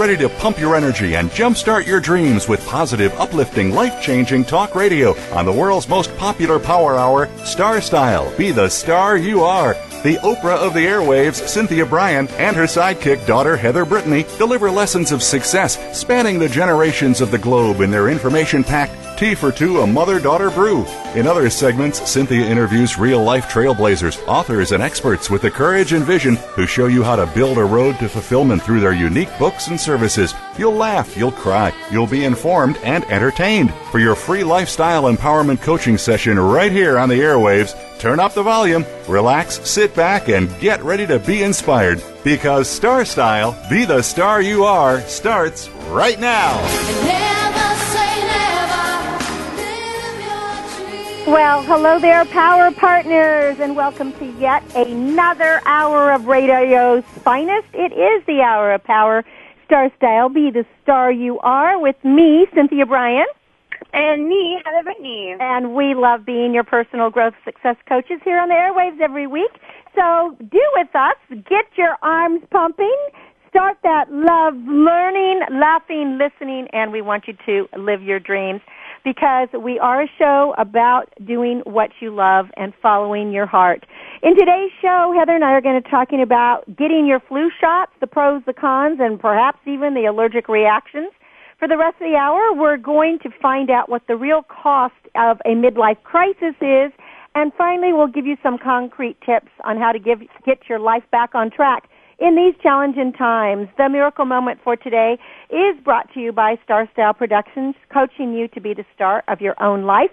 Ready to pump your energy and jumpstart your dreams with positive, uplifting, life changing talk radio on the world's most popular power hour, Star Style. Be the star you are. The Oprah of the airwaves, Cynthia Brian, and her sidekick daughter Heather Brittany deliver lessons of success spanning the generations of the globe in their information packed Tea for Two, a mother daughter brew. In other segments, Cynthia interviews real life trailblazers, authors, and experts with the courage and vision who show you how to build a road to fulfillment through their unique books and services. You'll laugh, you'll cry, you'll be informed and entertained. For your free lifestyle empowerment coaching session right here on the airwaves, turn up the volume, relax, sit back, and get ready to be inspired. Because Star Style, be the star you are, starts right now. Well, hello there, Power Partners, and welcome to yet another hour of radio's finest. It is the hour of power. Star Style, be the star you are with me, Cynthia Brian. And me, Heather Brittany. And we love being your personal growth success coaches here on the airwaves every week. So do with us, get your arms pumping, start that love learning, laughing, listening, and we want you to live your dreams because we are a show about doing what you love and following your heart. In today's show, Heather and I are going to be talking about getting your flu shots, the pros, the cons, and perhaps even the allergic reactions. For the rest of the hour, we're going to find out what the real cost of a midlife crisis is. And finally, we'll give you some concrete tips on how to give, get your life back on track in these challenging times. The miracle moment for today is brought to you by Star Style Productions, coaching you to be the star of your own life.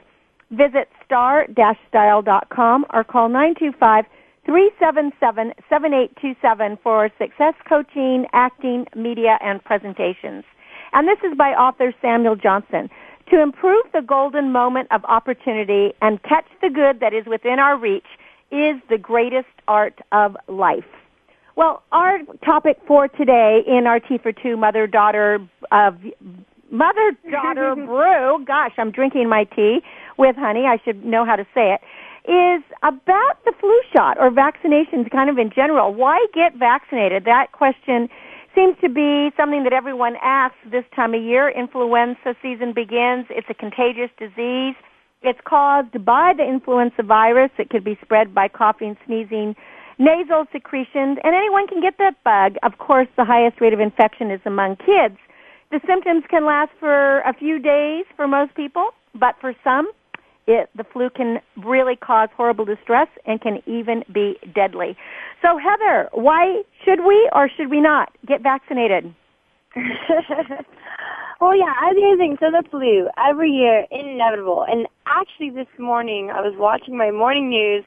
Visit star-style.com or call 925 377 7827 for success coaching, acting, media, and presentations. And this is by author Samuel Johnson. To improve the golden moment of opportunity and catch the good that is within our reach is the greatest art of life. Well, our topic for today in our Tea for Two mother daughter uh, mother daughter brew. Gosh, I'm drinking my tea with honey. I should know how to say it. Is about the flu shot or vaccinations, kind of in general. Why get vaccinated? That question seems to be something that everyone asks this time of year. Influenza season begins. It's a contagious disease. It's caused by the influenza virus. It could be spread by coughing, sneezing nasal secretions, and anyone can get that bug. Of course, the highest rate of infection is among kids. The symptoms can last for a few days for most people, but for some, it, the flu can really cause horrible distress and can even be deadly. So Heather, why should we or should we not get vaccinated? well, yeah, I think so. The flu every year, inevitable. And actually, this morning I was watching my morning news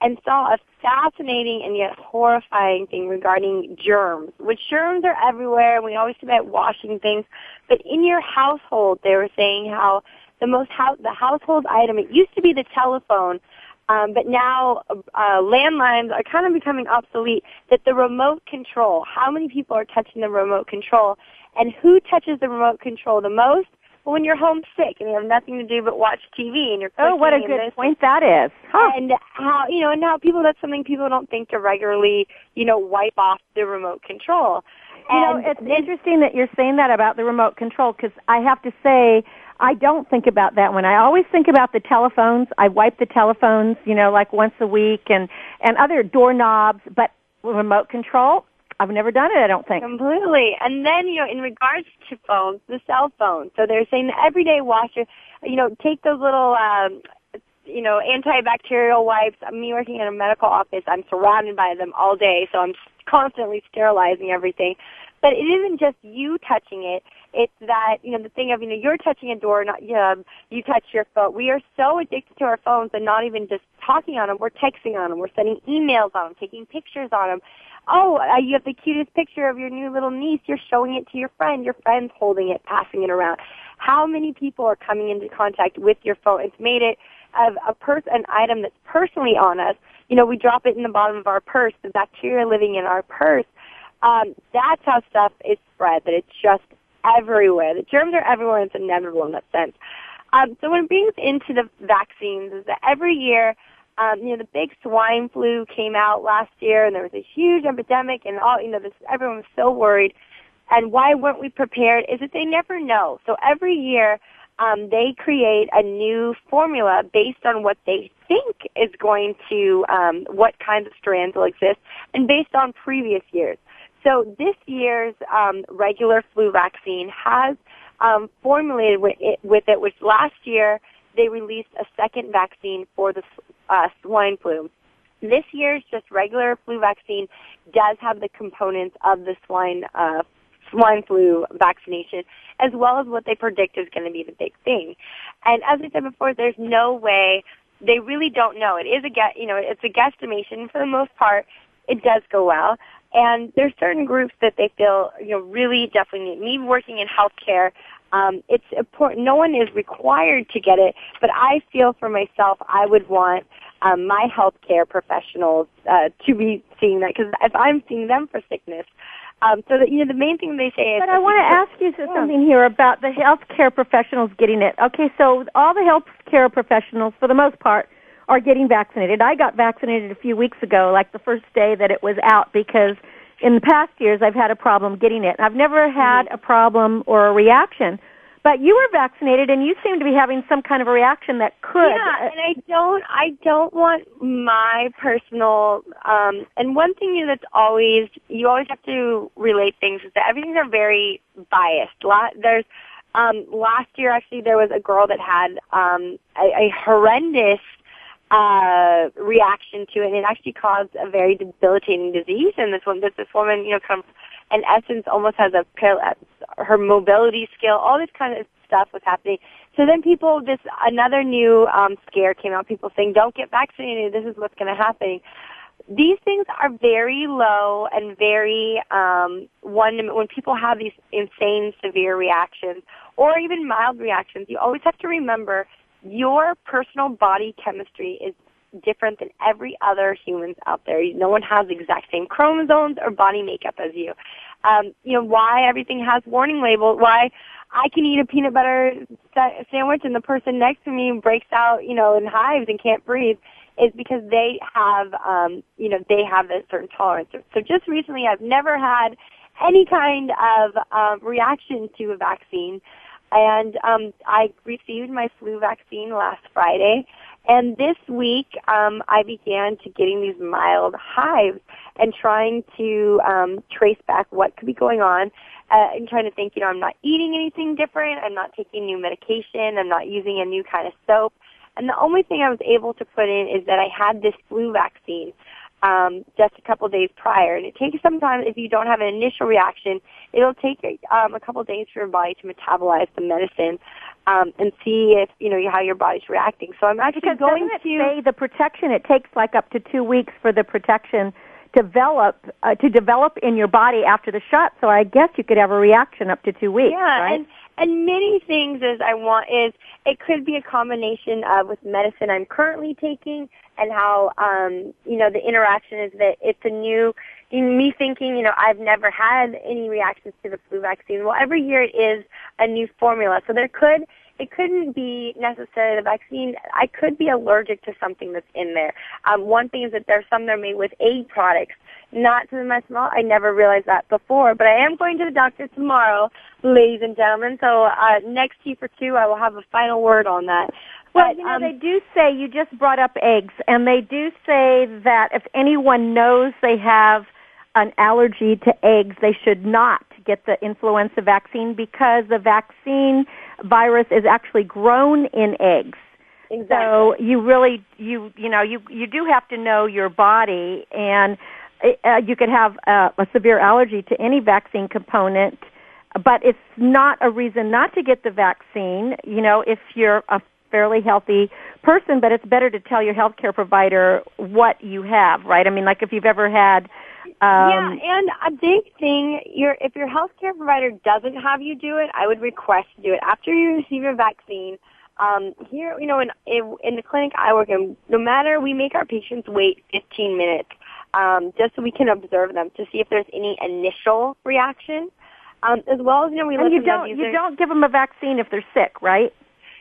and saw a fascinating and yet horrifying thing regarding germs, which germs are everywhere and we always about washing things. But in your household, they were saying how the most house, the household item, it used to be the telephone, um, but now uh, landlines are kind of becoming obsolete. That the remote control, how many people are touching the remote control, and who touches the remote control the most? When you're homesick and you have nothing to do but watch TV and you're oh, what a good point that is. Huh. And how you know, and how people that's something people don't think to regularly, you know, wipe off the remote control. You and know, it's interesting that you're saying that about the remote control because I have to say I don't think about that one. I always think about the telephones. I wipe the telephones, you know, like once a week and and other doorknobs, but remote control, I've never done it, I don't think. Completely. And then, you know, in regards to phones, the cell phone. So they're saying the everyday washer, you know, take those little, um, you know, antibacterial wipes. Me working in a medical office, I'm surrounded by them all day, so I'm constantly sterilizing everything. But it isn't just you touching it. It's that, you know, the thing of, you know, you're touching a door, not um, you touch your phone. We are so addicted to our phones and not even just talking on them. We're texting on them. We're sending emails on them, taking pictures on them. Oh, uh, you have the cutest picture of your new little niece. You're showing it to your friend. Your friend's holding it, passing it around. How many people are coming into contact with your phone? It's made it of a person, an item that's personally on us. You know, we drop it in the bottom of our purse, the bacteria living in our purse. Um, that's how stuff is spread, that it's just everywhere. The germs are everywhere, it's inevitable in that sense. Um, so when it brings into the vaccines is that every year, um, you know, the big swine flu came out last year, and there was a huge epidemic, and all, you know, this, everyone was so worried. And why weren't we prepared? Is that they never know. So every year, um, they create a new formula based on what they think is going to, um, what kinds of strands will exist, and based on previous years. So this year's um, regular flu vaccine has um, formulated with it, with it, which last year they released a second vaccine for the uh, swine flu. This year's just regular flu vaccine does have the components of the swine uh, swine flu vaccination, as well as what they predict is going to be the big thing. And as I said before, there's no way they really don't know. It is a get, you know, it's a guesstimation for the most part. It does go well. And there's certain groups that they feel, you know, really definitely need. Me working in healthcare, um, it's important. No one is required to get it, but I feel for myself, I would want um, my healthcare professionals uh, to be seeing that because if I'm seeing them for sickness, um, so that you know the main thing they say is. But I want to ask you something here about the healthcare professionals getting it. Okay, so all the healthcare professionals, for the most part, are getting vaccinated. I got vaccinated a few weeks ago, like the first day that it was out, because in the past years I've had a problem getting it. I've never had mm-hmm. a problem or a reaction. But you were vaccinated, and you seem to be having some kind of a reaction that could. Yeah, and I don't, I don't want my personal. Um, and one thing that's always, you always have to relate things is that everything's are very biased. Lot, There's, um, last year actually there was a girl that had um, a, a horrendous uh, reaction to it, and it actually caused a very debilitating disease. And this one, this this woman, you know, kind of, in essence, almost has a her mobility skill, all this kind of stuff was happening. So then people, this another new um, scare came out. People saying, "Don't get vaccinated. This is what's going to happen." These things are very low and very um, one. When people have these insane, severe reactions, or even mild reactions, you always have to remember your personal body chemistry is different than every other humans out there. No one has the exact same chromosomes or body makeup as you. Um, you know, why everything has warning labels, why I can eat a peanut butter sandwich and the person next to me breaks out, you know, in hives and can't breathe is because they have, um, you know, they have a certain tolerance. So just recently I've never had any kind of um, reaction to a vaccine. And um, I received my flu vaccine last Friday, and this week um, I began to getting these mild hives and trying to um, trace back what could be going on. Uh, and trying to think, you know, I'm not eating anything different. I'm not taking new medication. I'm not using a new kind of soap. And the only thing I was able to put in is that I had this flu vaccine um, just a couple days prior. And it takes some time if you don't have an initial reaction. It'll take um, a couple days for your body to metabolize the medicine um, and see if you know how your body's reacting. So I'm actually because going doesn't to say the protection. It takes like up to two weeks for the protection develop uh, to develop in your body after the shot. So I guess you could have a reaction up to two weeks. Yeah, right? and and many things as I want is it could be a combination of with medicine I'm currently taking and how um you know the interaction is that it's a new me thinking you know I've never had any reactions to the flu vaccine. Well, every year it is a new formula, so there could it couldn't be necessarily the vaccine. I could be allergic to something that's in there. Um, one thing is that there's some that are made with egg products, not to the methanol. I never realized that before, but I am going to the doctor tomorrow, ladies and gentlemen. So uh, next Tea for two, I will have a final word on that. Well, but, you know, um, they do say, you just brought up eggs, and they do say that if anyone knows they have an allergy to eggs, they should not get the influenza vaccine because the vaccine virus is actually grown in eggs. Exactly. So you really, you, you know, you, you do have to know your body and uh, you could have uh, a severe allergy to any vaccine component but it's not a reason not to get the vaccine. You know, if you're a fairly healthy person, but it's better to tell your healthcare provider what you have, right? I mean, like if you've ever had. Um, yeah, and a big thing, your if your healthcare provider doesn't have you do it, I would request to do it after you receive your vaccine. Um, here, you know, in, in in the clinic I work in, no matter we make our patients wait 15 minutes um, just so we can observe them to see if there's any initial reaction. Um, as well as you know, we and you don't you don't give them a vaccine if they're sick, right?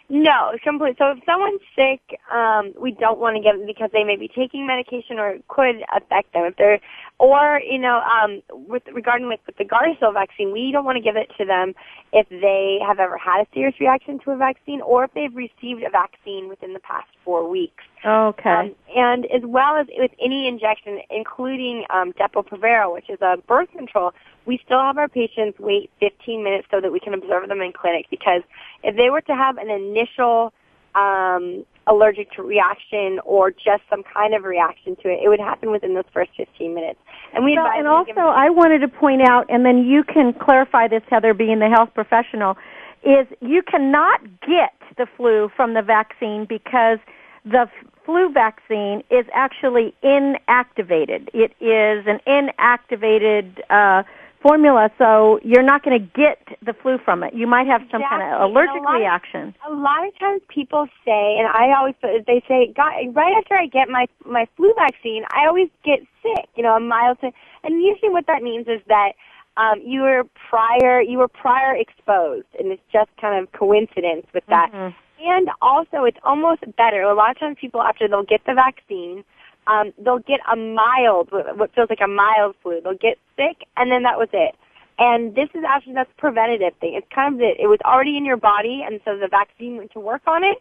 No, complete. So if someone's sick, um, we don't want to give them because they may be taking medication or it could affect them. If they're, or you know, um, with regarding with, with the Gardasil vaccine, we don't want to give it to them if they have ever had a serious reaction to a vaccine or if they've received a vaccine within the past four weeks. Okay. Um, and as well as with any injection, including um, Depo-Provera, which is a birth control, we still have our patients wait 15 minutes so that we can observe them in clinic because if they were to have an initial um, allergic to reaction or just some kind of reaction to it, it would happen within those first 15 minutes. And we well, and also I wanted to point out, and then you can clarify this, Heather, being the health professional, is you cannot get the flu from the vaccine because the flu vaccine is actually inactivated. It is an inactivated uh, formula, so you're not going to get the flu from it. You might have some exactly. kind of allergic a reaction. Of, a lot of times people say, and I always they say, God, right after I get my my flu vaccine, I always get sick. You know, a mild, and usually what that means is that um, you were prior you were prior exposed, and it's just kind of coincidence with that. Mm-hmm. And also, it's almost better. A lot of times, people after they'll get the vaccine um, they'll get a mild, what feels like a mild flu. They'll get sick, and then that was it. And this is actually that's preventative thing. It's kind of it. It was already in your body, and so the vaccine went to work on it.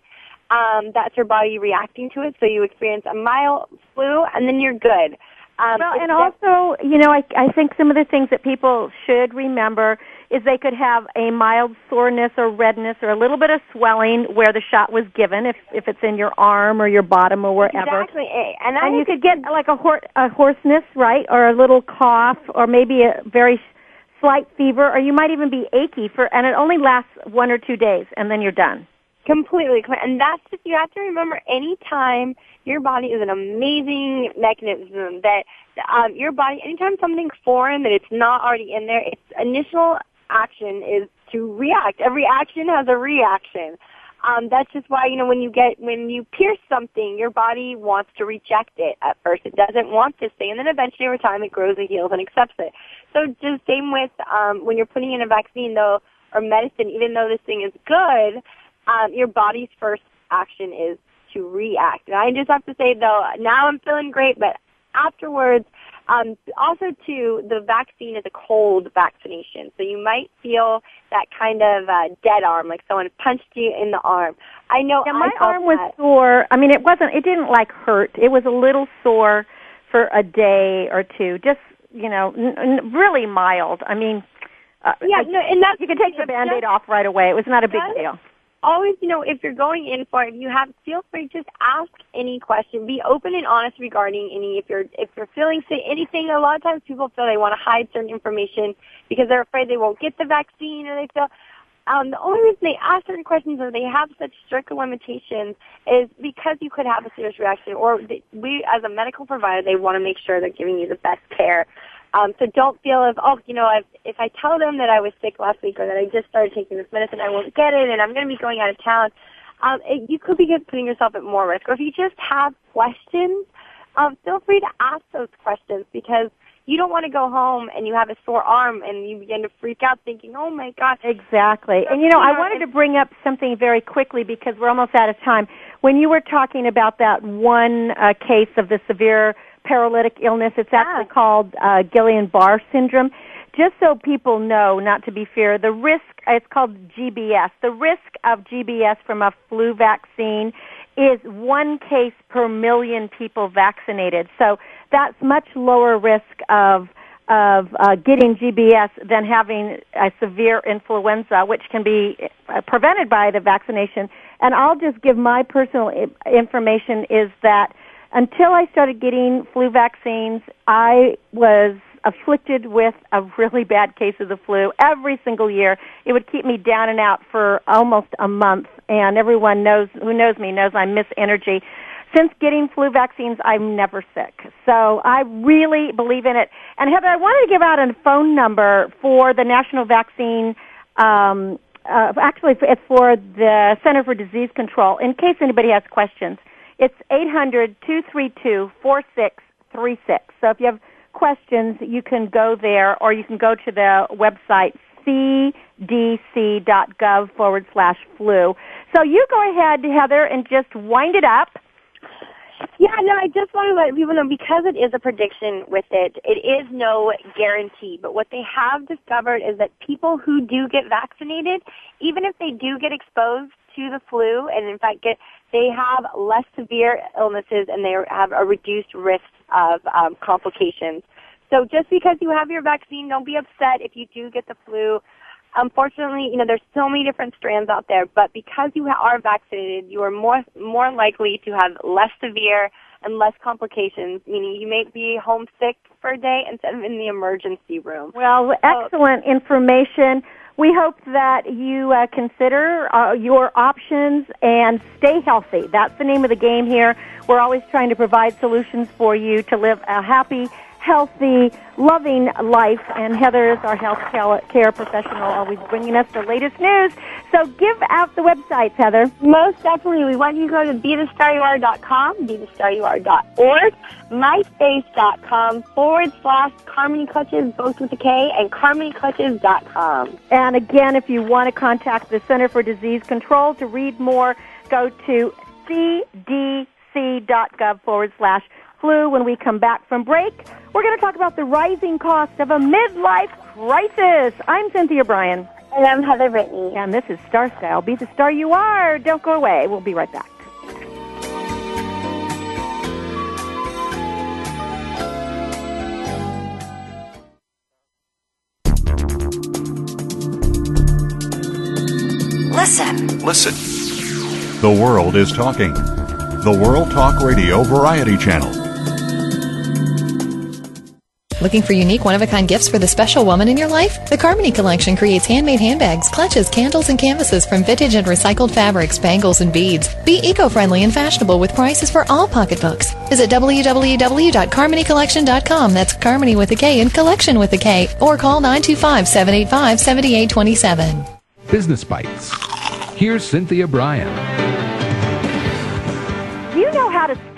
Um, that's your body reacting to it. So you experience a mild flu, and then you're good. Um, well, and also, you know, I, I think some of the things that people should remember is they could have a mild soreness or redness or a little bit of swelling where the shot was given, if if it's in your arm or your bottom or wherever. Exactly, and, and you could get like a, hor- a hoarseness, right, or a little cough, or maybe a very slight fever, or you might even be achy for, and it only lasts one or two days, and then you're done. Completely, and that's just you have to remember. Anytime your body is an amazing mechanism that um, your body, anytime something's foreign that it's not already in there, its initial action is to react. Every action has a reaction. Um, that's just why, you know, when you get, when you pierce something, your body wants to reject it at first. It doesn't want to stay, and then eventually over time it grows and heals and accepts it. So just same with, um, when you're putting in a vaccine though, or medicine, even though this thing is good, um, your body's first action is to react. And I just have to say though, now I'm feeling great, but afterwards, um, also, too, the vaccine is a cold vaccination, so you might feel that kind of uh, dead arm, like someone punched you in the arm. I know. Yeah, my arm was that. sore. I mean, it wasn't. It didn't like hurt. It was a little sore for a day or two. Just you know, n- n- really mild. I mean. Uh, yeah, no, and that's you can take the band-aid off right away. It was not a big deal always, you know, if you're going in for it, you have feel free to just ask any question. Be open and honest regarding any if you're if you're feeling sick, anything. A lot of times people feel they want to hide certain information because they're afraid they won't get the vaccine, or they feel. Um, the only reason they ask certain questions or they have such strict limitations is because you could have a serious reaction, or we, as a medical provider, they want to make sure they're giving you the best care. Um, so don't feel if oh you know I've, if I tell them that I was sick last week or that I just started taking this medicine I won't get it and I'm going to be going out of town. Um, it, you could be putting yourself at more risk. Or if you just have questions, um, feel free to ask those questions because you don't want to go home and you have a sore arm and you begin to freak out thinking, oh my God. Exactly. And you know, I wanted to bring up something very quickly because we're almost out of time. When you were talking about that one uh, case of the severe paralytic illness. It's actually yeah. called uh, Guillain-Barré syndrome. Just so people know, not to be fair, the risk, it's called GBS. The risk of GBS from a flu vaccine is one case per million people vaccinated. So that's much lower risk of of uh, getting GBS than having a severe influenza, which can be uh, prevented by the vaccination. And I'll just give my personal information is that until I started getting flu vaccines, I was afflicted with a really bad case of the flu every single year. It would keep me down and out for almost a month, and everyone knows who knows me knows I miss energy. Since getting flu vaccines, I'm never sick. So I really believe in it. And Heather, I wanted to give out a phone number for the National Vaccine um, uh, actually, it's for the Center for Disease Control. In case anybody has questions, it's eight hundred two three two four six three six. So if you have questions, you can go there, or you can go to the website cdc.gov forward slash flu. So you go ahead, Heather, and just wind it up. Yeah, no, I just want to let people know because it is a prediction with it, it is no guarantee. But what they have discovered is that people who do get vaccinated, even if they do get exposed to the flu, and in fact get, they have less severe illnesses and they have a reduced risk of um, complications. So just because you have your vaccine, don't be upset if you do get the flu unfortunately, you know, there's so many different strands out there, but because you are vaccinated, you are more more likely to have less severe and less complications, meaning you may be homesick for a day instead of in the emergency room. Well, excellent information. We hope that you uh, consider uh, your options and stay healthy. That's the name of the game here. We're always trying to provide solutions for you to live a happy, healthy, loving life. And Heather is our health care professional, always bringing us the latest news. So give out the websites, Heather. Most definitely. We want you to go to BeTheStarYouAre.com, BeTheStarYouAre.org, MySpace.com forward slash Karmony Clutches, both with a K, and CarmonyClutches.com. And again, if you want to contact the Center for Disease Control to read more, go to cdc.gov forward slash flu when we come back from break. We're going to talk about the rising cost of a midlife crisis. I'm Cynthia Brian. And I'm Heather Brittany. And this is Star Style. Be the star you are. Don't go away. We'll be right back. Listen. Listen. The world is talking. The World Talk Radio Variety Channel. Looking for unique, one of a kind gifts for the special woman in your life? The Karmony Collection creates handmade handbags, clutches, candles, and canvases from vintage and recycled fabrics, bangles, and beads. Be eco friendly and fashionable with prices for all pocketbooks. Visit www.carmonycollection.com. That's Karmony with a K and collection with a K. Or call 925 785 7827. Business Bites. Here's Cynthia Brian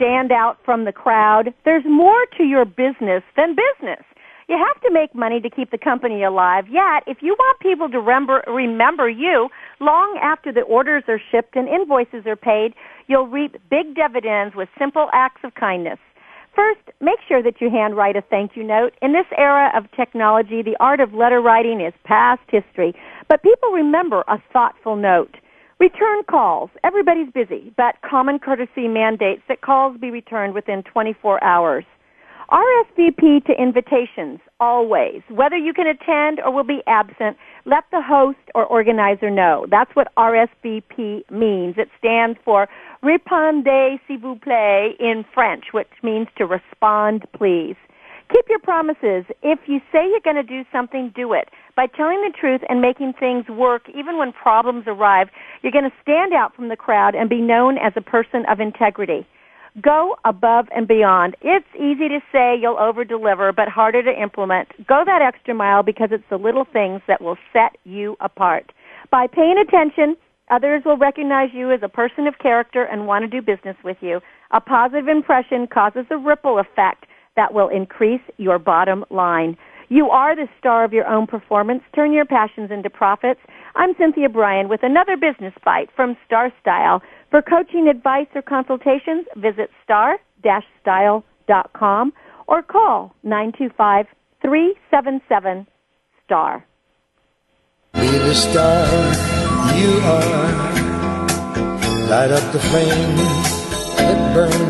stand out from the crowd? There's more to your business than business. You have to make money to keep the company alive. Yet, if you want people to remember, remember you long after the orders are shipped and invoices are paid, you'll reap big dividends with simple acts of kindness. First, make sure that you handwrite a thank you note. In this era of technology, the art of letter writing is past history, but people remember a thoughtful note. Return calls. Everybody's busy, but common courtesy mandates that calls be returned within 24 hours. RSVP to invitations, always. Whether you can attend or will be absent, let the host or organizer know. That's what RSVP means. It stands for Répondez s'il vous plaît in French, which means to respond please. Keep your promises. If you say you're going to do something, do it. By telling the truth and making things work, even when problems arrive, you're going to stand out from the crowd and be known as a person of integrity. Go above and beyond. It's easy to say you'll over deliver, but harder to implement. Go that extra mile because it's the little things that will set you apart. By paying attention, others will recognize you as a person of character and want to do business with you. A positive impression causes a ripple effect that will increase your bottom line. You are the star of your own performance. Turn your passions into profits. I'm Cynthia Brian with another business bite from Star Style. For coaching advice or consultations, visit star-style.com or call 925-377-STAR. Be the star you are. Light up the flame that burns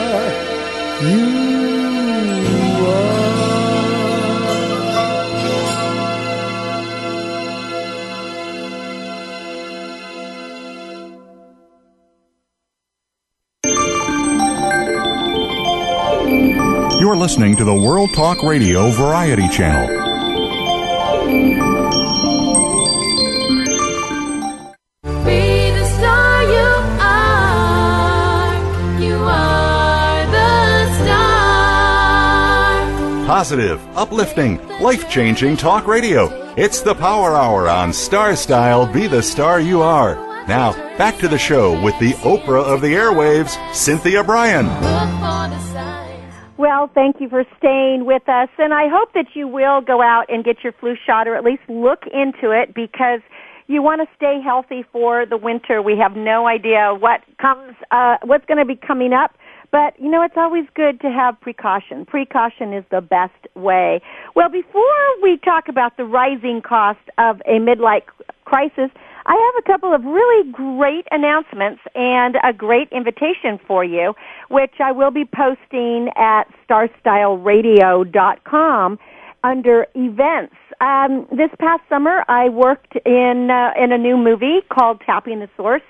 listening to the World Talk Radio Variety Channel. Positive, uplifting, life changing talk radio. It's the Power Hour on Star Style Be the Star You Are. Now, back to the show with the Oprah of the airwaves, Cynthia Brian. Well, thank you for staying with us, and I hope that you will go out and get your flu shot, or at least look into it, because you want to stay healthy for the winter. We have no idea what comes, uh, what's going to be coming up, but you know it's always good to have precaution. Precaution is the best way. Well, before we talk about the rising cost of a midlife crisis, I have a couple of really great announcements and a great invitation for you, which I will be posting at starstyleradio.com under events. Um, this past summer, I worked in uh, in a new movie called Tapping the Source,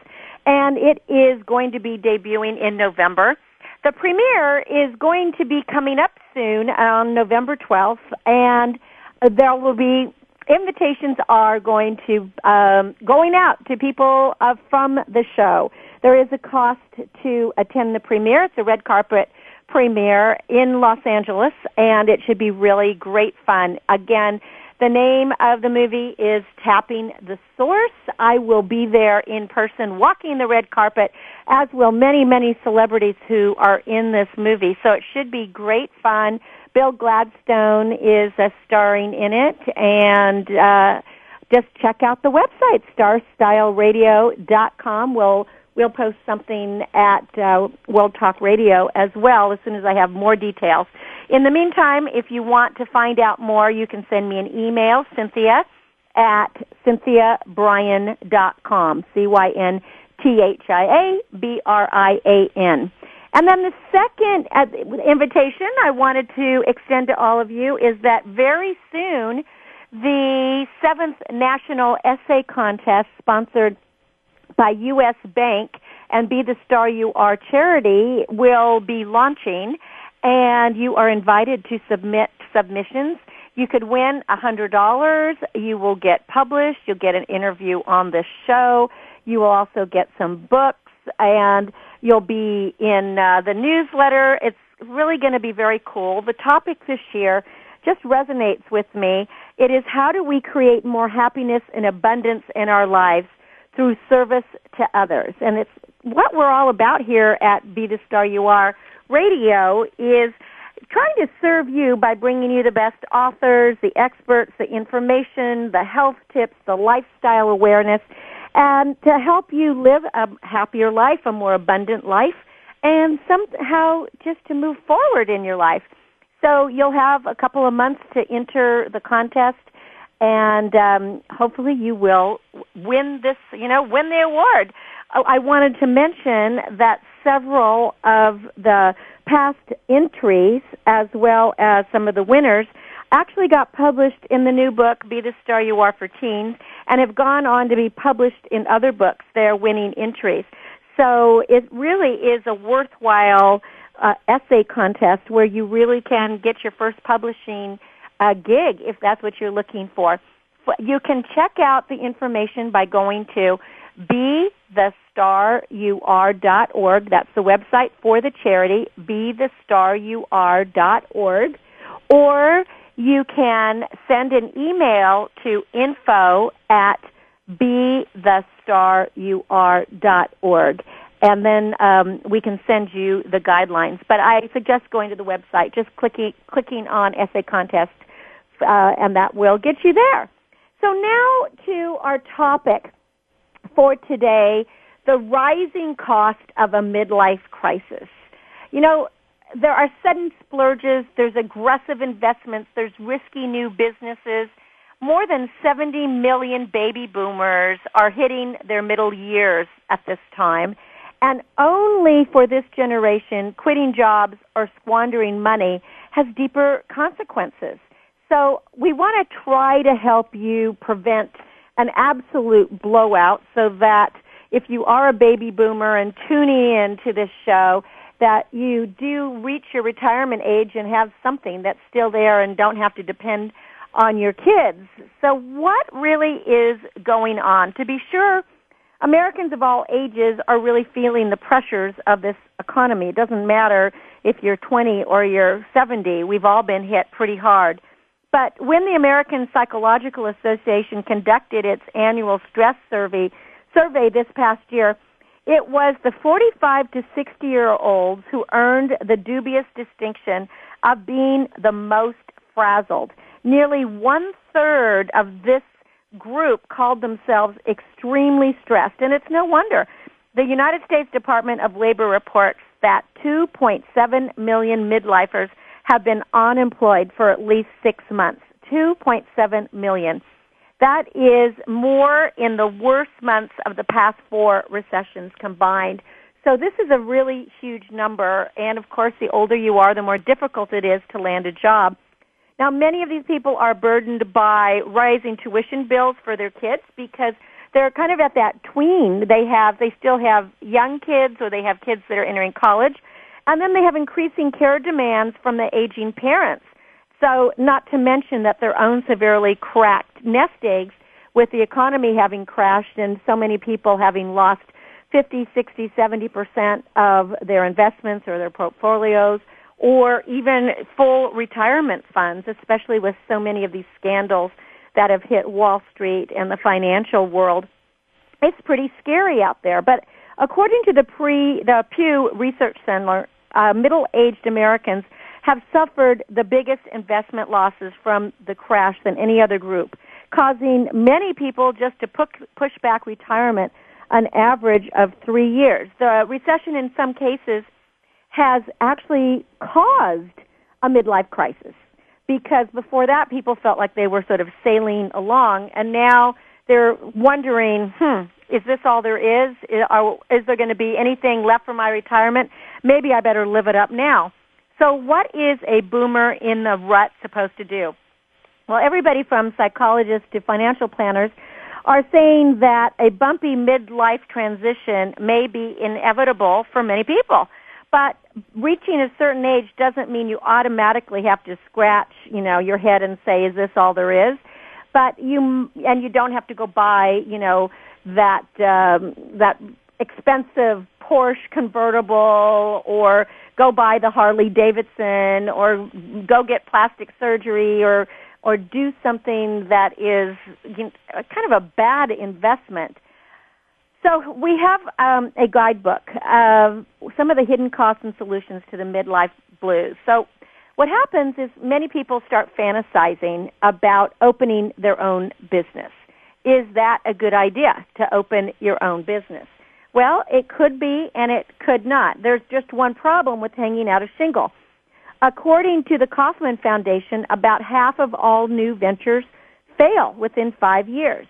and it is going to be debuting in November. The premiere is going to be coming up soon on November 12th, and there will be invitations are going to um, going out to people uh, from the show. There is a cost to attend the premiere. It's a red carpet premiere in Los Angeles, and it should be really great fun. Again, the name of the movie is Tapping the Source. I will be there in person walking the red carpet, as will many, many celebrities who are in this movie. So it should be great fun. Bill Gladstone is uh, starring in it, and uh, just check out the website, starstyleradio.com. We'll we'll post something at uh, World Talk Radio as well as soon as I have more details. In the meantime, if you want to find out more, you can send me an email, Cynthia at cynthiabrian.com, C-Y-N-T-H-I-A-B-R-I-A-N. And then the second uh, invitation I wanted to extend to all of you is that very soon the seventh national essay contest sponsored by U.S. Bank and Be the Star You Are charity will be launching and you are invited to submit submissions. You could win a hundred dollars. You will get published. You'll get an interview on the show. You will also get some books and you'll be in uh, the newsletter. It's really going to be very cool. The topic this year just resonates with me. It is how do we create more happiness and abundance in our lives through service to others. And it's what we're all about here at Be the Star You Are Radio is trying to serve you by bringing you the best authors, the experts, the information, the health tips, the lifestyle awareness, and to help you live a happier life, a more abundant life, and somehow just to move forward in your life. So you'll have a couple of months to enter the contest and um, hopefully you will win this, you know, win the award. Oh, I wanted to mention that several of the past entries, as well as some of the winners, actually got published in the new book, Be the Star You Are for Teens, and have gone on to be published in other books, their winning entries. So it really is a worthwhile uh, essay contest where you really can get your first publishing uh, gig if that's what you're looking for. You can check out the information by going to bethestaryouare.org. That's the website for the charity, bethestaryouare.org. Or you can send an email to info at bethestaryouare.org. and then um, we can send you the guidelines. But I suggest going to the website, just clicking clicking on essay contest, uh, and that will get you there. So now to our topic for today: the rising cost of a midlife crisis. You know, there are sudden splurges, there's aggressive investments, there's risky new businesses. More than 70 million baby boomers are hitting their middle years at this time. And only for this generation, quitting jobs or squandering money has deeper consequences. So we want to try to help you prevent an absolute blowout so that if you are a baby boomer and tuning in to this show, that you do reach your retirement age and have something that's still there and don't have to depend on your kids. So what really is going on? To be sure, Americans of all ages are really feeling the pressures of this economy. It doesn't matter if you're 20 or you're 70. We've all been hit pretty hard. But when the American Psychological Association conducted its annual stress survey, survey this past year, it was the 45 to 60 year olds who earned the dubious distinction of being the most frazzled. Nearly one third of this group called themselves extremely stressed, and it's no wonder. The United States Department of Labor reports that 2.7 million midlifers have been unemployed for at least six months. 2.7 million. That is more in the worst months of the past four recessions combined. So this is a really huge number, and of course, the older you are, the more difficult it is to land a job. Now, many of these people are burdened by rising tuition bills for their kids because they're kind of at that tween. They have, they still have young kids or they have kids that are entering college, and then they have increasing care demands from the aging parents. So, not to mention that their own severely cracked nest eggs with the economy having crashed and so many people having lost 50, 60, 70% of their investments or their portfolios or even full retirement funds, especially with so many of these scandals that have hit Wall Street and the financial world. It's pretty scary out there. But according to the pre the Pew Research Center, uh, middle-aged Americans have suffered the biggest investment losses from the crash than any other group, causing many people just to push back retirement an average of three years. The recession in some cases has actually caused a midlife crisis because before that people felt like they were sort of sailing along and now they're wondering, hmm, is this all there is? Is, there going to be anything left for my retirement? Maybe I better live it up now. So what is a boomer in the rut supposed to do? Well, everybody from psychologists to financial planners are saying that a bumpy midlife transition may be inevitable for many people. But reaching a certain age doesn't mean you automatically have to scratch, you know, your head and say, is this all there is? But you, and you don't have to go buy, you know, that, um, that expensive Porsche convertible or go buy the Harley Davidson or go get plastic surgery or or do something that is kind of a bad investment. So we have um, a guidebook of some of the hidden costs and solutions to the midlife blues. So what happens is many people start fantasizing about opening their own business. Is that a good idea to open your own business? Well, it could be and it could not. There's just one problem with hanging out a shingle. According to the Kauffman Foundation, about half of all new ventures fail within five years.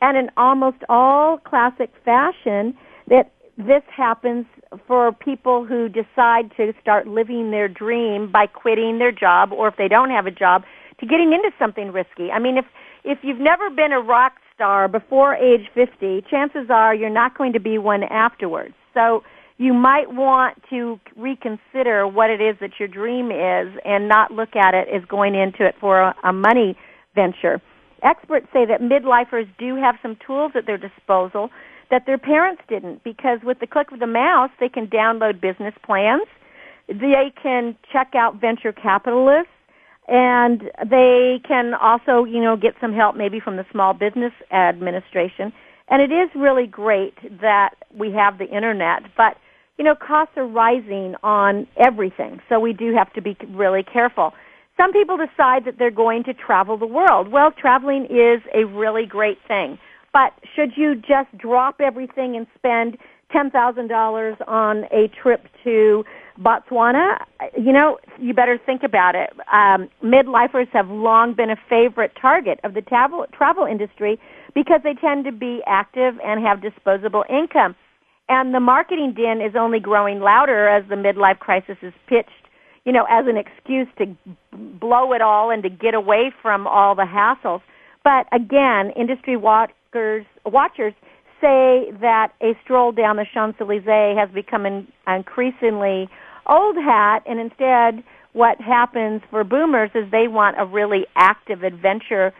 And in almost all classic fashion, that this happens for people who decide to start living their dream by quitting their job or if they don't have a job to getting into something risky. I mean, if if you've never been a rock star before age 50, chances are you're not going to be one afterwards. So you might want to reconsider what it is that your dream is and not look at it as going into it for a, a money venture. Experts say that midlifers do have some tools at their disposal that their parents didn't because with the click of the mouse they can download business plans, they can check out venture capitalists, and they can also, you know, get some help maybe from the Small Business Administration. And it is really great that we have the internet, but you know, costs are rising on everything, so we do have to be really careful. Some people decide that they're going to travel the world. Well, traveling is a really great thing. But should you just drop everything and spend $10,000 on a trip to Botswana? You know, you better think about it. Um, midlifers have long been a favorite target of the travel, travel industry because they tend to be active and have disposable income. And the marketing din is only growing louder as the midlife crisis is pitched, you know, as an excuse to blow it all and to get away from all the hassles. But again, industry watchers, say that a stroll down the Champs-Elysees has become an increasingly old hat and instead what happens for boomers is they want a really active adventure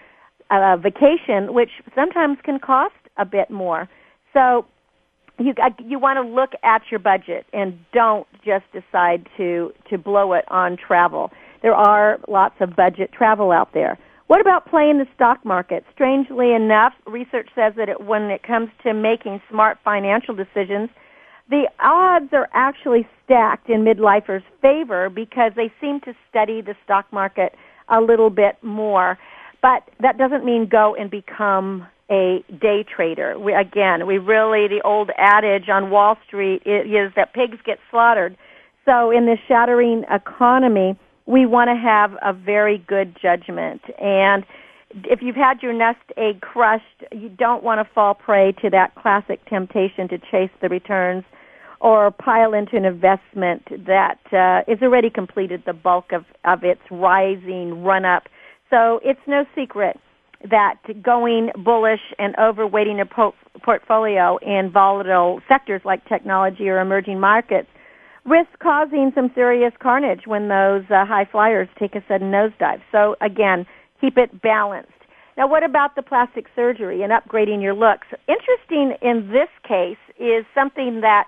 uh, vacation, which sometimes can cost a bit more. So you uh, you want to look at your budget and don't just decide to to blow it on travel. There are lots of budget travel out there. What about playing the stock market? Strangely enough, research says that it, when it comes to making smart financial decisions, the odds are actually stacked in midlifers' favor because they seem to study the stock market a little bit more. But that doesn't mean go and become a day trader. We, again, we really, the old adage on Wall Street is that pigs get slaughtered. So in this shattering economy, we want to have a very good judgment. And if you've had your nest egg crushed, you don't want to fall prey to that classic temptation to chase the returns or pile into an investment that uh, is already completed the bulk of, of its rising run up. So it's no secret that going bullish and overweighting a po- portfolio in volatile sectors like technology or emerging markets risks causing some serious carnage when those uh, high flyers take a sudden nosedive. So again, keep it balanced. Now what about the plastic surgery and upgrading your looks? Interesting in this case is something that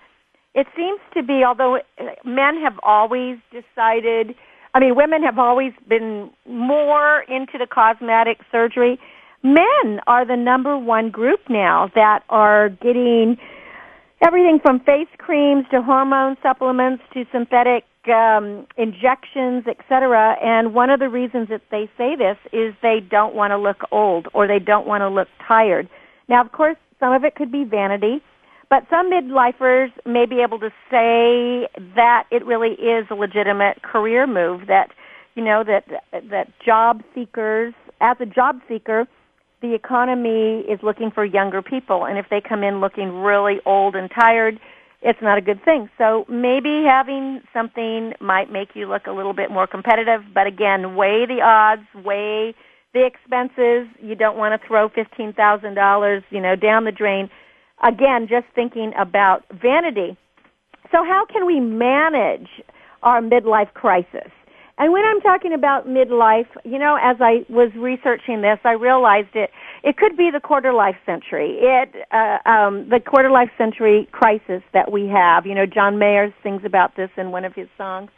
it seems to be, although men have always decided I mean, women have always been more into the cosmetic surgery. Men are the number one group now that are getting everything from face creams to hormone supplements to synthetic um, injections, etc. And one of the reasons that they say this is they don't want to look old or they don't want to look tired. Now, of course, some of it could be vanity. But some midlifers may be able to say that it really is a legitimate career move that, you know, that, that job seekers, as a job seeker, the economy is looking for younger people. And if they come in looking really old and tired, it's not a good thing. So maybe having something might make you look a little bit more competitive. But again, weigh the odds, weigh the expenses. You don't want to throw $15,000, you know, down the drain again, just thinking about vanity. So how can we manage our midlife crisis? And when I'm talking about midlife, you know, as I was researching this, I realized it. It could be the quarter life century. It, uh, um, the quarter life century crisis that we have. You know, John Mayer sings about this in one of his songs.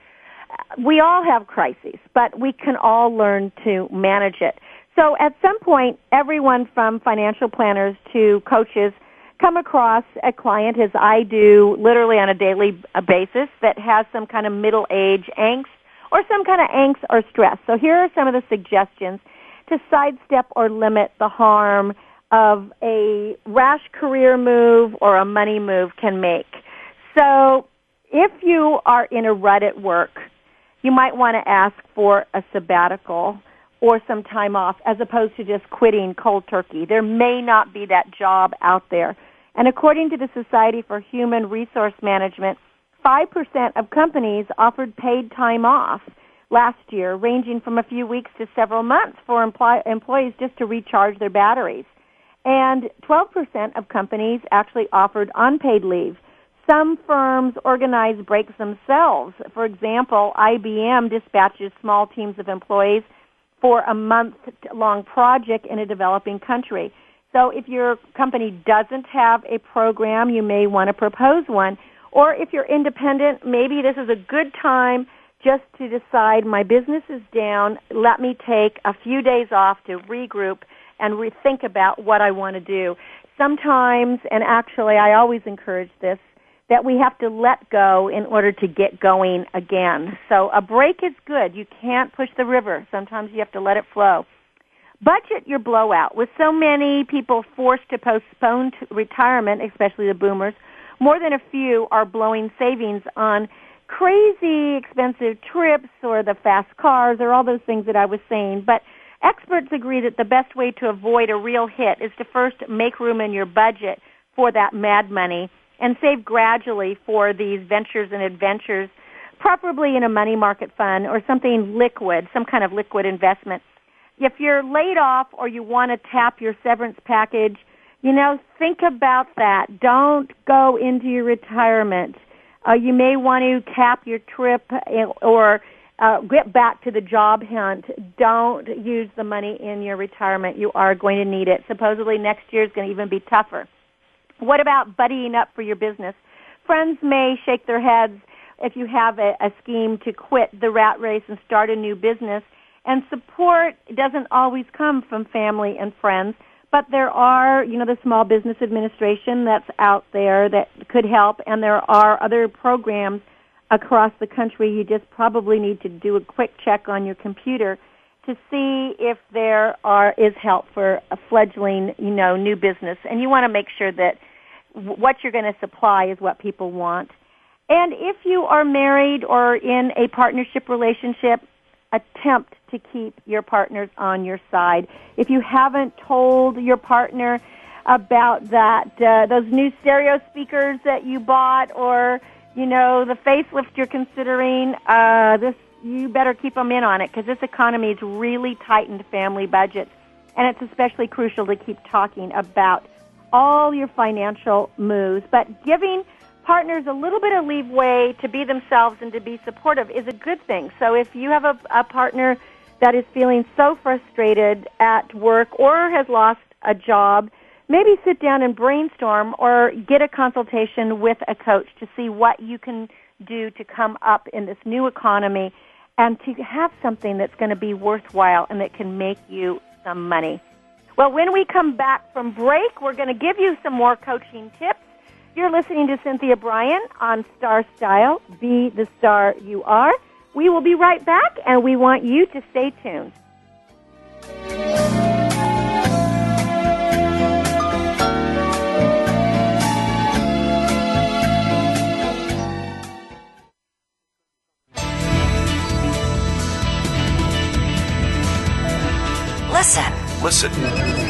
We all have crises, but we can all learn to manage it. So at some point, everyone from financial planners to coaches come across a client, as I do literally on a daily basis, that has some kind of middle age angst or some kind of angst or stress. So here are some of the suggestions to sidestep or limit the harm of a rash career move or a money move can make. So if you are in a rut at work, you might want to ask for a sabbatical or some time off as opposed to just quitting cold turkey. There may not be that job out there. And according to the Society for Human Resource Management, 5% of companies offered paid time off last year, ranging from a few weeks to several months for employ- employees just to recharge their batteries. And 12% of companies actually offered unpaid leave. Some firms organize breaks themselves. For example, IBM dispatches small teams of employees for a month long project in a developing country. So if your company doesn't have a program, you may want to propose one. Or if you're independent, maybe this is a good time just to decide my business is down. Let me take a few days off to regroup and rethink about what I want to do. sometimes, and actually I always encourage this, that we have to let go in order to get going again. So a break is good. You can't push the river. Sometimes you have to let it flow. Budget your blowout. With so many people forced to postpone retirement, especially the boomers, more than a few are blowing savings on crazy expensive trips or the fast cars or all those things that I was saying. But experts agree that the best way to avoid a real hit is to first make room in your budget for that mad money and save gradually for these ventures and adventures, preferably in a money market fund or something liquid, some kind of liquid investment. If you're laid off or you want to tap your severance package, you know, think about that. Don't go into your retirement. Uh, you may want to cap your trip or uh, get back to the job hunt. Don't use the money in your retirement. You are going to need it. Supposedly next year is going to even be tougher. What about buddying up for your business? Friends may shake their heads if you have a, a scheme to quit the rat race and start a new business. And support doesn't always come from family and friends, but there are, you know, the Small Business Administration that's out there that could help, and there are other programs across the country. You just probably need to do a quick check on your computer to see if there are is help for a fledgling, you know, new business. And you want to make sure that what you're going to supply is what people want. And if you are married or in a partnership relationship, attempt to keep your partners on your side. If you haven't told your partner about that, uh, those new stereo speakers that you bought or, you know, the facelift you're considering, uh, this, you better keep them in on it because this economy has really tightened family budgets. And it's especially crucial to keep talking about all your financial moves, but giving partners a little bit of leeway to be themselves and to be supportive is a good thing. So if you have a, a partner that is feeling so frustrated at work or has lost a job, maybe sit down and brainstorm or get a consultation with a coach to see what you can do to come up in this new economy and to have something that's going to be worthwhile and that can make you some money. Well, when we come back from break, we're going to give you some more coaching tips. You're listening to Cynthia Brian on Star Style. Be the star you are. We will be right back, and we want you to stay tuned. Listen. Listen.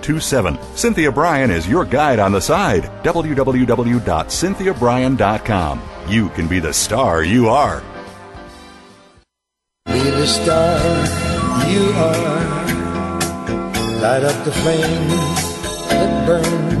925-377-7827. Cynthia Brian is your guide on the side. www.cynthiabrian.com. You can be the star you are. Be the star you are. Light up the flame that burns.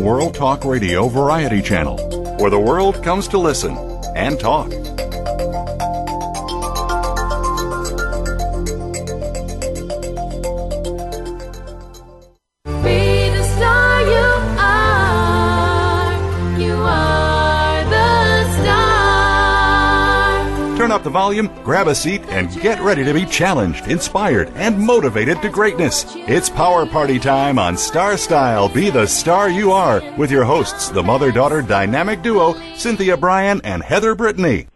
World Talk Radio Variety Channel, where the world comes to listen and talk. Up the volume, grab a seat, and get ready to be challenged, inspired, and motivated to greatness. It's Power Party time on Star Style Be the Star You Are with your hosts, the mother daughter dynamic duo, Cynthia Brian and Heather Brittany.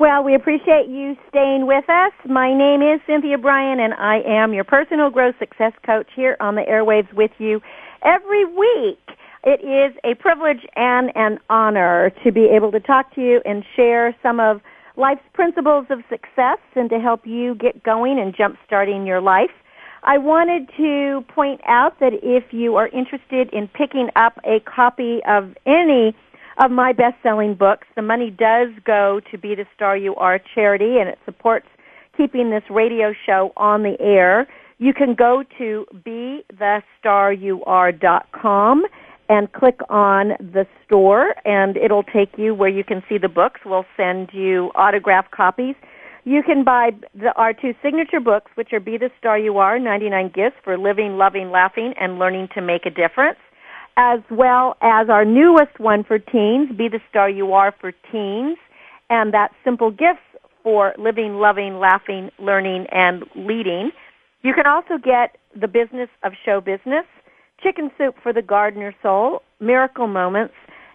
Well, we appreciate you staying with us. My name is Cynthia Brian, and I am your personal growth success coach here on the airwaves with you every week. It is a privilege and an honor to be able to talk to you and share some of life's principles of success and to help you get going and jump starting your life. I wanted to point out that if you are interested in picking up a copy of any of my best-selling books, the money does go to Be the Star You Are charity and it supports keeping this radio show on the air. You can go to BeTheStarYouAre.com and click on the store and it'll take you where you can see the books. We'll send you autographed copies. You can buy the, our two signature books, which are Be the Star You Are, 99 Gifts for Living, Loving, Laughing, and Learning to Make a Difference, as well as our newest one for teens, Be the Star You Are for Teens, and that Simple Gifts for Living, Loving, Laughing, Learning, and Leading. You can also get The Business of Show Business, Chicken Soup for the Gardener Soul, Miracle Moments,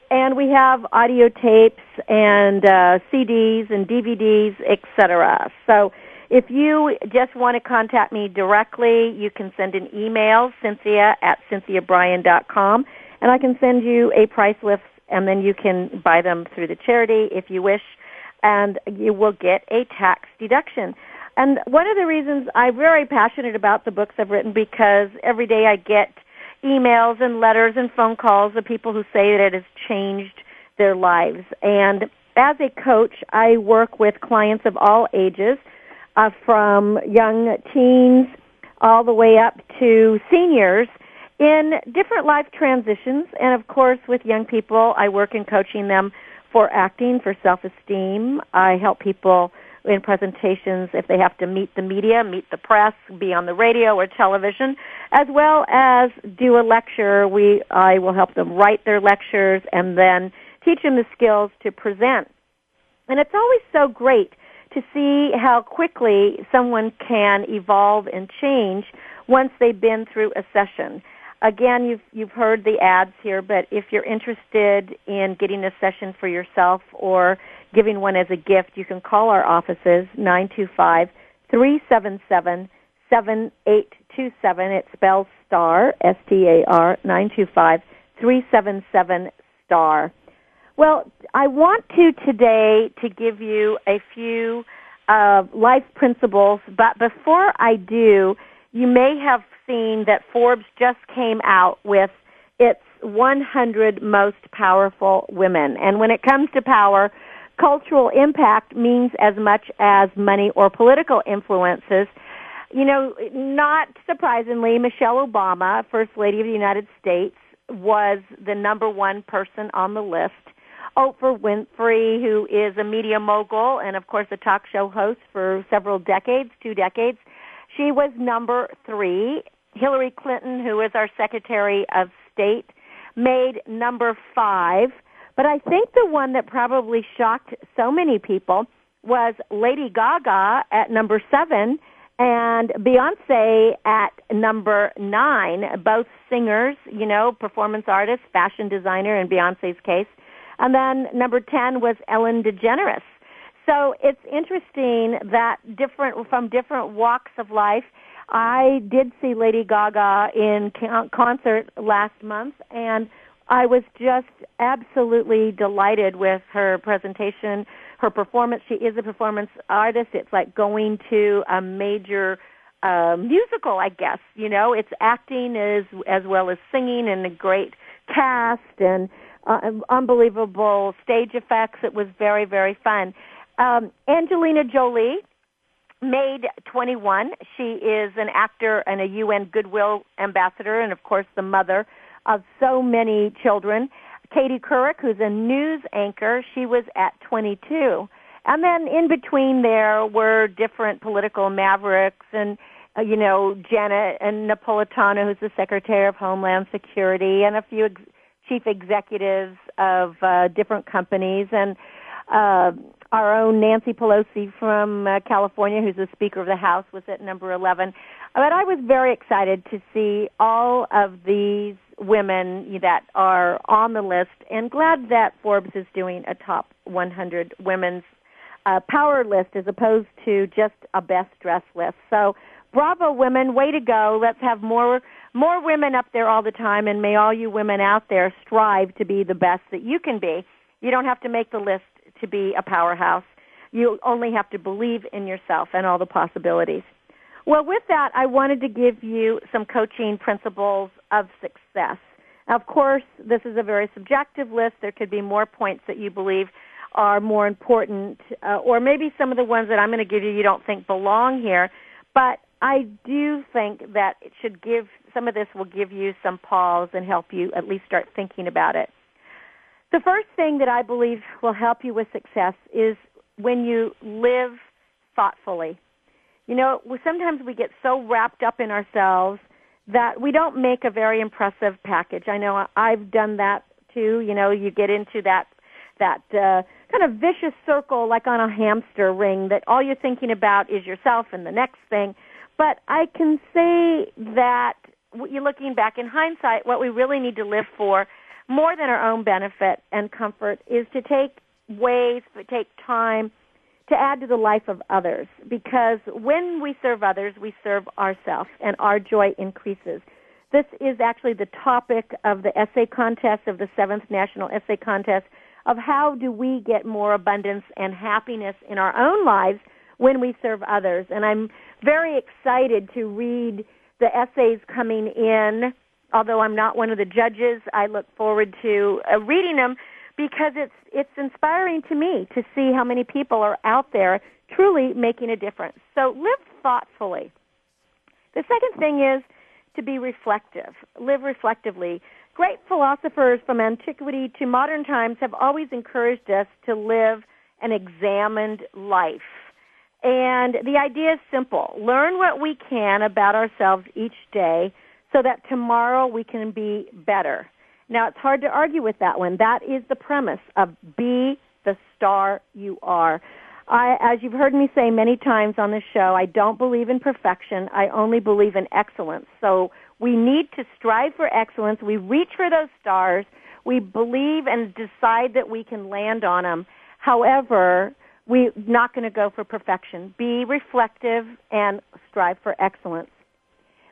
and we have audio tapes and uh, CDs and DVDs, etc. So if you just want to contact me directly, you can send an email, cynthia at cynthiabrian.com, and I can send you a price list, and then you can buy them through the charity if you wish, and you will get a tax deduction. And one of the reasons I'm very passionate about the books I've written because every day I get emails and letters and phone calls of people who say that it has changed their lives. And as a coach, I work with clients of all ages, uh, from young teens all the way up to seniors in different life transitions. And of course, with young people, I work in coaching them for acting, for self-esteem. I help people in presentations if they have to meet the media, meet the press, be on the radio or television, as well as do a lecture. We I will help them write their lectures and then teach them the skills to present. And it's always so great to see how quickly someone can evolve and change once they've been through a session. Again, you've you've heard the ads here, but if you're interested in getting a session for yourself or giving one as a gift, you can call our offices, 925 377 7827. It spells STAR, S-T-A-R, 925 377 STAR. Well, I want to today to give you a few uh, life principles, but before I do, you may have seen that Forbes just came out with its 100 most powerful women. And when it comes to power, cultural impact means as much as money or political influences. You know, not surprisingly, Michelle Obama, First Lady of the United States, was the number one person on the list. Oprah Winfrey, who is a media mogul and of course a talk show host for several decades, two decades, she was number three. Hillary Clinton, who is our Secretary of State, made number five. But I think the one that probably shocked so many people was Lady Gaga at number seven and Beyonce at number nine, both singers, you know, performance artists, fashion designer in Beyonce's case. And then number 10 was Ellen DeGeneres. So it's interesting that different, from different walks of life, I did see Lady Gaga in concert last month and I was just absolutely delighted with her presentation, her performance. She is a performance artist. It's like going to a major uh, musical, I guess. You know, it's acting as as well as singing, and a great cast and uh, unbelievable stage effects. It was very very fun. Um, Angelina Jolie made 21. She is an actor and a UN Goodwill ambassador, and of course the mother of so many children. Katie Couric, who's a news anchor, she was at 22. And then in between there were different political mavericks and, uh, you know, Janet and Napolitano, who's the Secretary of Homeland Security, and a few ex- chief executives of uh, different companies. And uh, our own Nancy Pelosi from uh, California, who's the Speaker of the House, was at number 11. But I was very excited to see all of these women that are on the list, and glad that Forbes is doing a top 100 women's uh, power list as opposed to just a best dress list. So, bravo, women! Way to go! Let's have more more women up there all the time, and may all you women out there strive to be the best that you can be. You don't have to make the list to be a powerhouse. You only have to believe in yourself and all the possibilities. Well, with that, I wanted to give you some coaching principles of success. Of course, this is a very subjective list. There could be more points that you believe are more important, uh, or maybe some of the ones that I'm going to give you you don't think belong here. But I do think that it should give some of this will give you some pause and help you at least start thinking about it. The first thing that I believe will help you with success is when you live thoughtfully. You know, sometimes we get so wrapped up in ourselves that we don't make a very impressive package. I know I've done that too. You know, you get into that that uh, kind of vicious circle like on a hamster ring that all you're thinking about is yourself and the next thing. But I can say that you're looking back in hindsight, what we really need to live for more than our own benefit and comfort is to take ways, to take time to add to the life of others. Because when we serve others, we serve ourselves and our joy increases. This is actually the topic of the essay contest of the seventh national essay contest of how do we get more abundance and happiness in our own lives when we serve others. And I'm very excited to read the essays coming in although I'm not one of the judges, I look forward to uh, reading them because it's it's inspiring to me to see how many people are out there truly making a difference. So live thoughtfully. The second thing is to be reflective. Live reflectively. Great philosophers from antiquity to modern times have always encouraged us to live an examined life. And the idea is simple. Learn what we can about ourselves each day so that tomorrow we can be better. Now, it's hard to argue with that one. That is the premise of be the star you are. I, as you've heard me say many times on this show, I don't believe in perfection. I only believe in excellence. So we need to strive for excellence. We reach for those stars. We believe and decide that we can land on them. However, we're not going to go for perfection. Be reflective and strive for excellence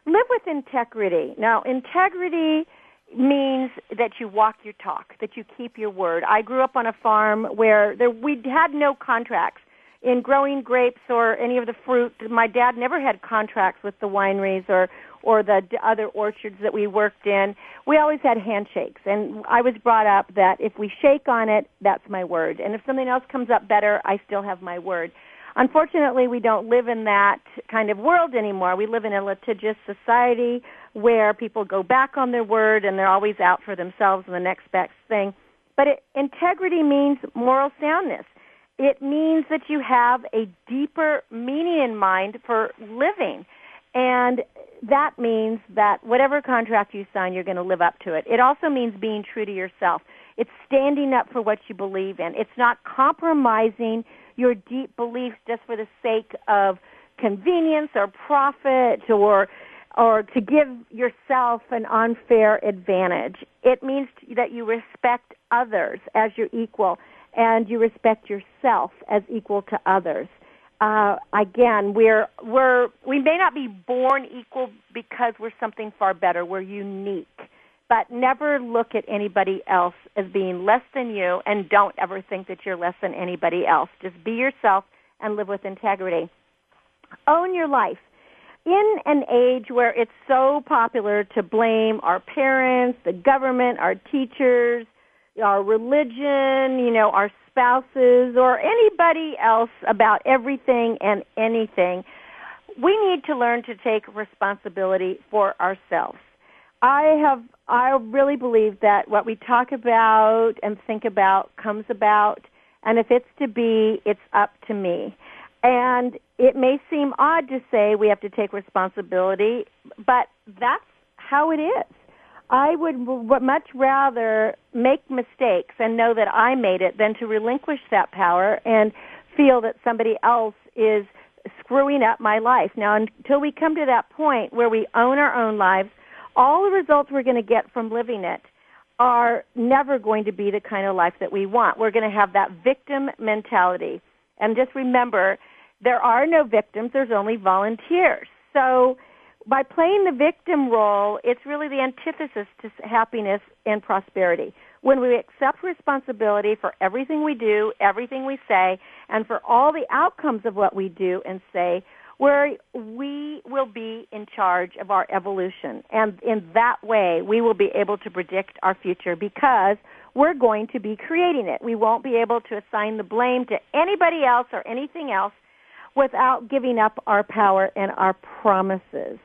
live with integrity. Now, integrity means that you walk your talk, that you keep your word. I grew up on a farm where there, we had no contracts in growing grapes or any of the fruit. My dad never had contracts with the wineries or or the other orchards that we worked in. We always had handshakes, and I was brought up that if we shake on it, that's my word, and if something else comes up better, I still have my word. Unfortunately, we don't live in that kind of world anymore. We live in a litigious society where people go back on their word and they're always out for themselves and the next best thing. But it, integrity means moral soundness. It means that you have a deeper meaning in mind for living. And that means that whatever contract you sign, you're going to live up to it. It also means being true to yourself. It's standing up for what you believe in. It's not compromising your deep beliefs just for the sake of convenience or profit or or to give yourself an unfair advantage. It means that you respect others as your equal and you respect yourself as equal to others. Uh, again, we're we're we may not be born equal because we're something far better. We're unique but never look at anybody else as being less than you and don't ever think that you're less than anybody else. Just be yourself and live with integrity. Own your life. In an age where it's so popular to blame our parents, the government, our teachers, our religion, you know, our spouses, or anybody else about everything and anything, we need to learn to take responsibility for ourselves. I have I really believe that what we talk about and think about comes about and if it's to be, it's up to me. And it may seem odd to say we have to take responsibility, but that's how it is. I would much rather make mistakes and know that I made it than to relinquish that power and feel that somebody else is screwing up my life. Now, until we come to that point where we own our own lives, all the results we're going to get from living it are never going to be the kind of life that we want. We're going to have that victim mentality. And just remember, there are no victims, there's only volunteers. So, by playing the victim role, it's really the antithesis to happiness and prosperity. When we accept responsibility for everything we do, everything we say, and for all the outcomes of what we do and say, where we will be in charge of our evolution. And in that way, we will be able to predict our future because we're going to be creating it. We won't be able to assign the blame to anybody else or anything else without giving up our power and our promises.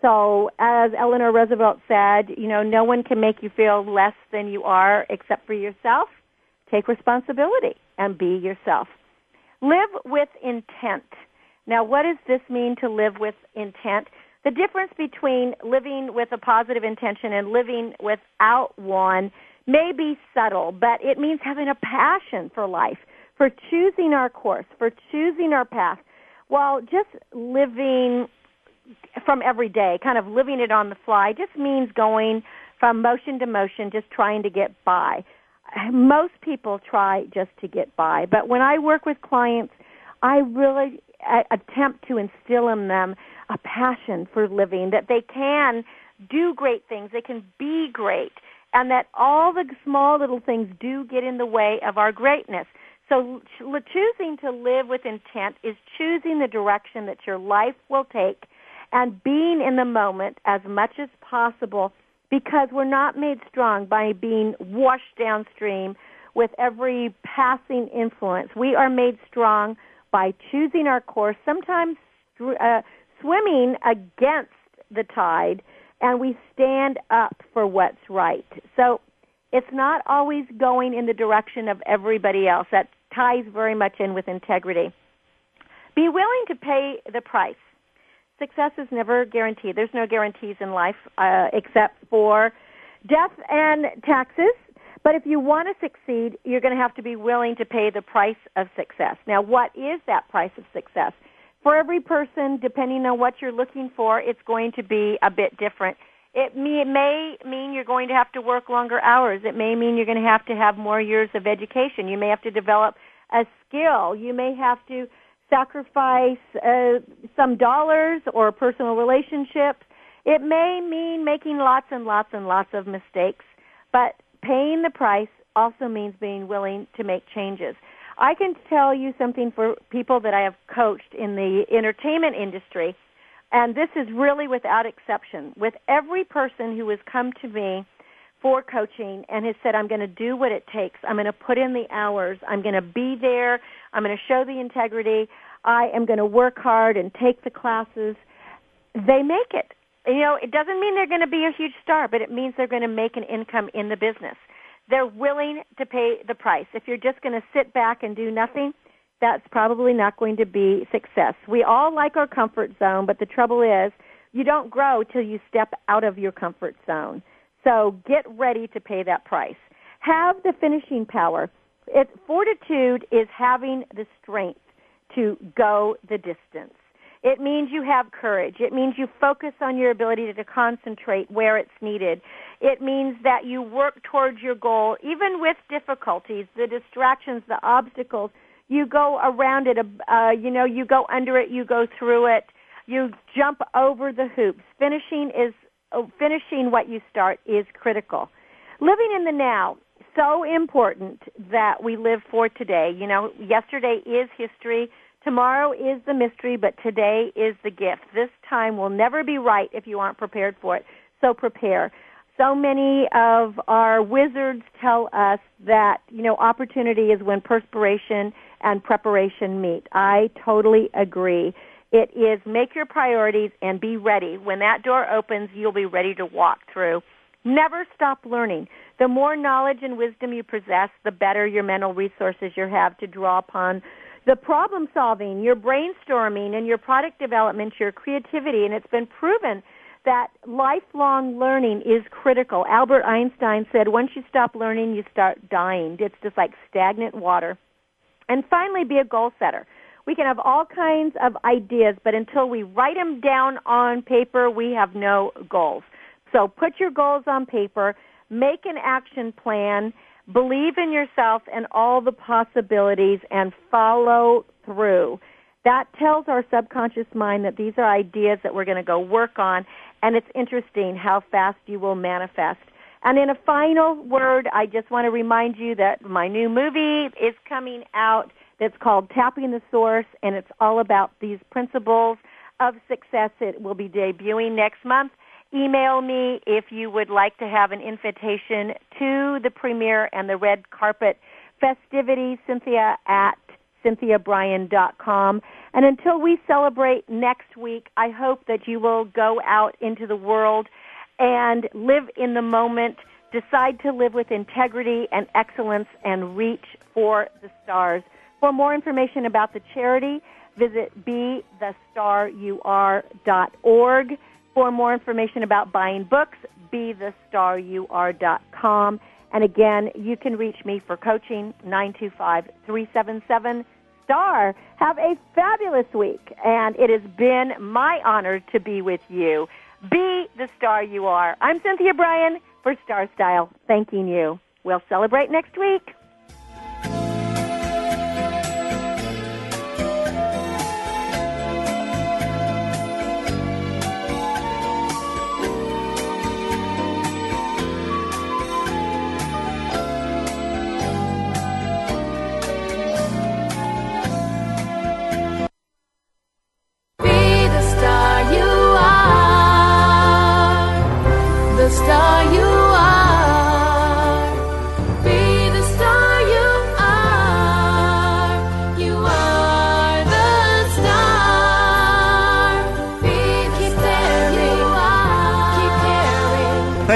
So, as Eleanor Roosevelt said, you know, no one can make you feel less than you are except for yourself. Take responsibility and be yourself. Live with intent. Now, what does this mean to live with intent? The difference between living with a positive intention and living without one may be subtle, but it means having a passion for life, for choosing our course, for choosing our path, while just living from every day, kind of living it on the fly, just means going from motion to motion, just trying to get by. Most people try just to get by, but when I work with clients, I really attempt to instill in them a passion for living, that they can do great things, they can be great, and that all the small little things do get in the way of our greatness. So choosing to live with intent is choosing the direction that your life will take and being in the moment as much as possible because we're not made strong by being washed downstream with every passing influence. We are made strong by choosing our course, sometimes uh, swimming against the tide, and we stand up for what's right. So it's not always going in the direction of everybody else. That ties very much in with integrity. Be willing to pay the price success is never guaranteed. There's no guarantees in life uh, except for death and taxes. But if you want to succeed, you're going to have to be willing to pay the price of success. Now, what is that price of success? For every person, depending on what you're looking for, it's going to be a bit different. It may, mean you're going to have to work longer hours. It may mean you're going to have to have more years of education. You may have to develop a skill. You may have to sacrifice uh, some dollars or personal relationships. It may mean making lots and lots and lots of mistakes, but paying the price also means being willing to make changes. I can tell you something for people that I have coached in the entertainment industry, and this is really without exception. With every person who has come to me for coaching and has said, I'm going to do what it takes. I'm going to put in the hours. I'm going to be there. I'm going to show the integrity. I am going to work hard and take the classes. They make it. You know, it doesn't mean they're going to be a huge star, but it means they're going to make an income in the business. They're willing to pay the price. If you're just going to sit back and do nothing, that's probably not going to be success. We all like our comfort zone, but the trouble is you don't grow till you step out of your comfort zone. So get ready to pay that price. Have the finishing power. It, fortitude is having the strength to go the distance. It means you have courage. It means you focus on your ability to concentrate where it's needed. It means that you work towards your goal, even with difficulties, the distractions, the obstacles. You go around it, uh, you know, you go under it, you go through it, you jump over the hoops. Finishing is Oh, finishing what you start is critical. Living in the now, so important that we live for today. You know, yesterday is history. Tomorrow is the mystery, but today is the gift. This time will never be right if you aren't prepared for it. So prepare. So many of our wizards tell us that, you know, opportunity is when perspiration and preparation meet. I totally agree. It is make your priorities and be ready. When that door opens, you'll be ready to walk through. Never stop learning. The more knowledge and wisdom you possess, the better your mental resources you have to draw upon. The problem solving, your brainstorming, and your product development, your creativity, and it's been proven that lifelong learning is critical. Albert Einstein said once you stop learning, you start dying. It's just like stagnant water. And finally, be a goal setter. We can have all kinds of ideas, but until we write them down on paper, we have no goals. So put your goals on paper, make an action plan, believe in yourself and all the possibilities, and follow through. That tells our subconscious mind that these are ideas that we're going to go work on, and it's interesting how fast you will manifest. And in a final word, I just want to remind you that my new movie is coming out that's called Tapping the Source, and it's all about these principles of success. It will be debuting next month. Email me if you would like to have an invitation to the premiere and the red carpet festivities, Cynthia at cynthiabrian.com. And until we celebrate next week, I hope that you will go out into the world and live in the moment, decide to live with integrity and excellence, and reach for the stars. For more information about the charity, visit bethestaryouare.org. For more information about buying books, bethestaryouare.com. And again, you can reach me for coaching 925-377 star. Have a fabulous week and it has been my honor to be with you. Be the star you are. I'm Cynthia Brian for Star Style, thanking you. We'll celebrate next week.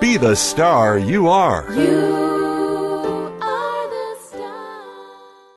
be the star you are. You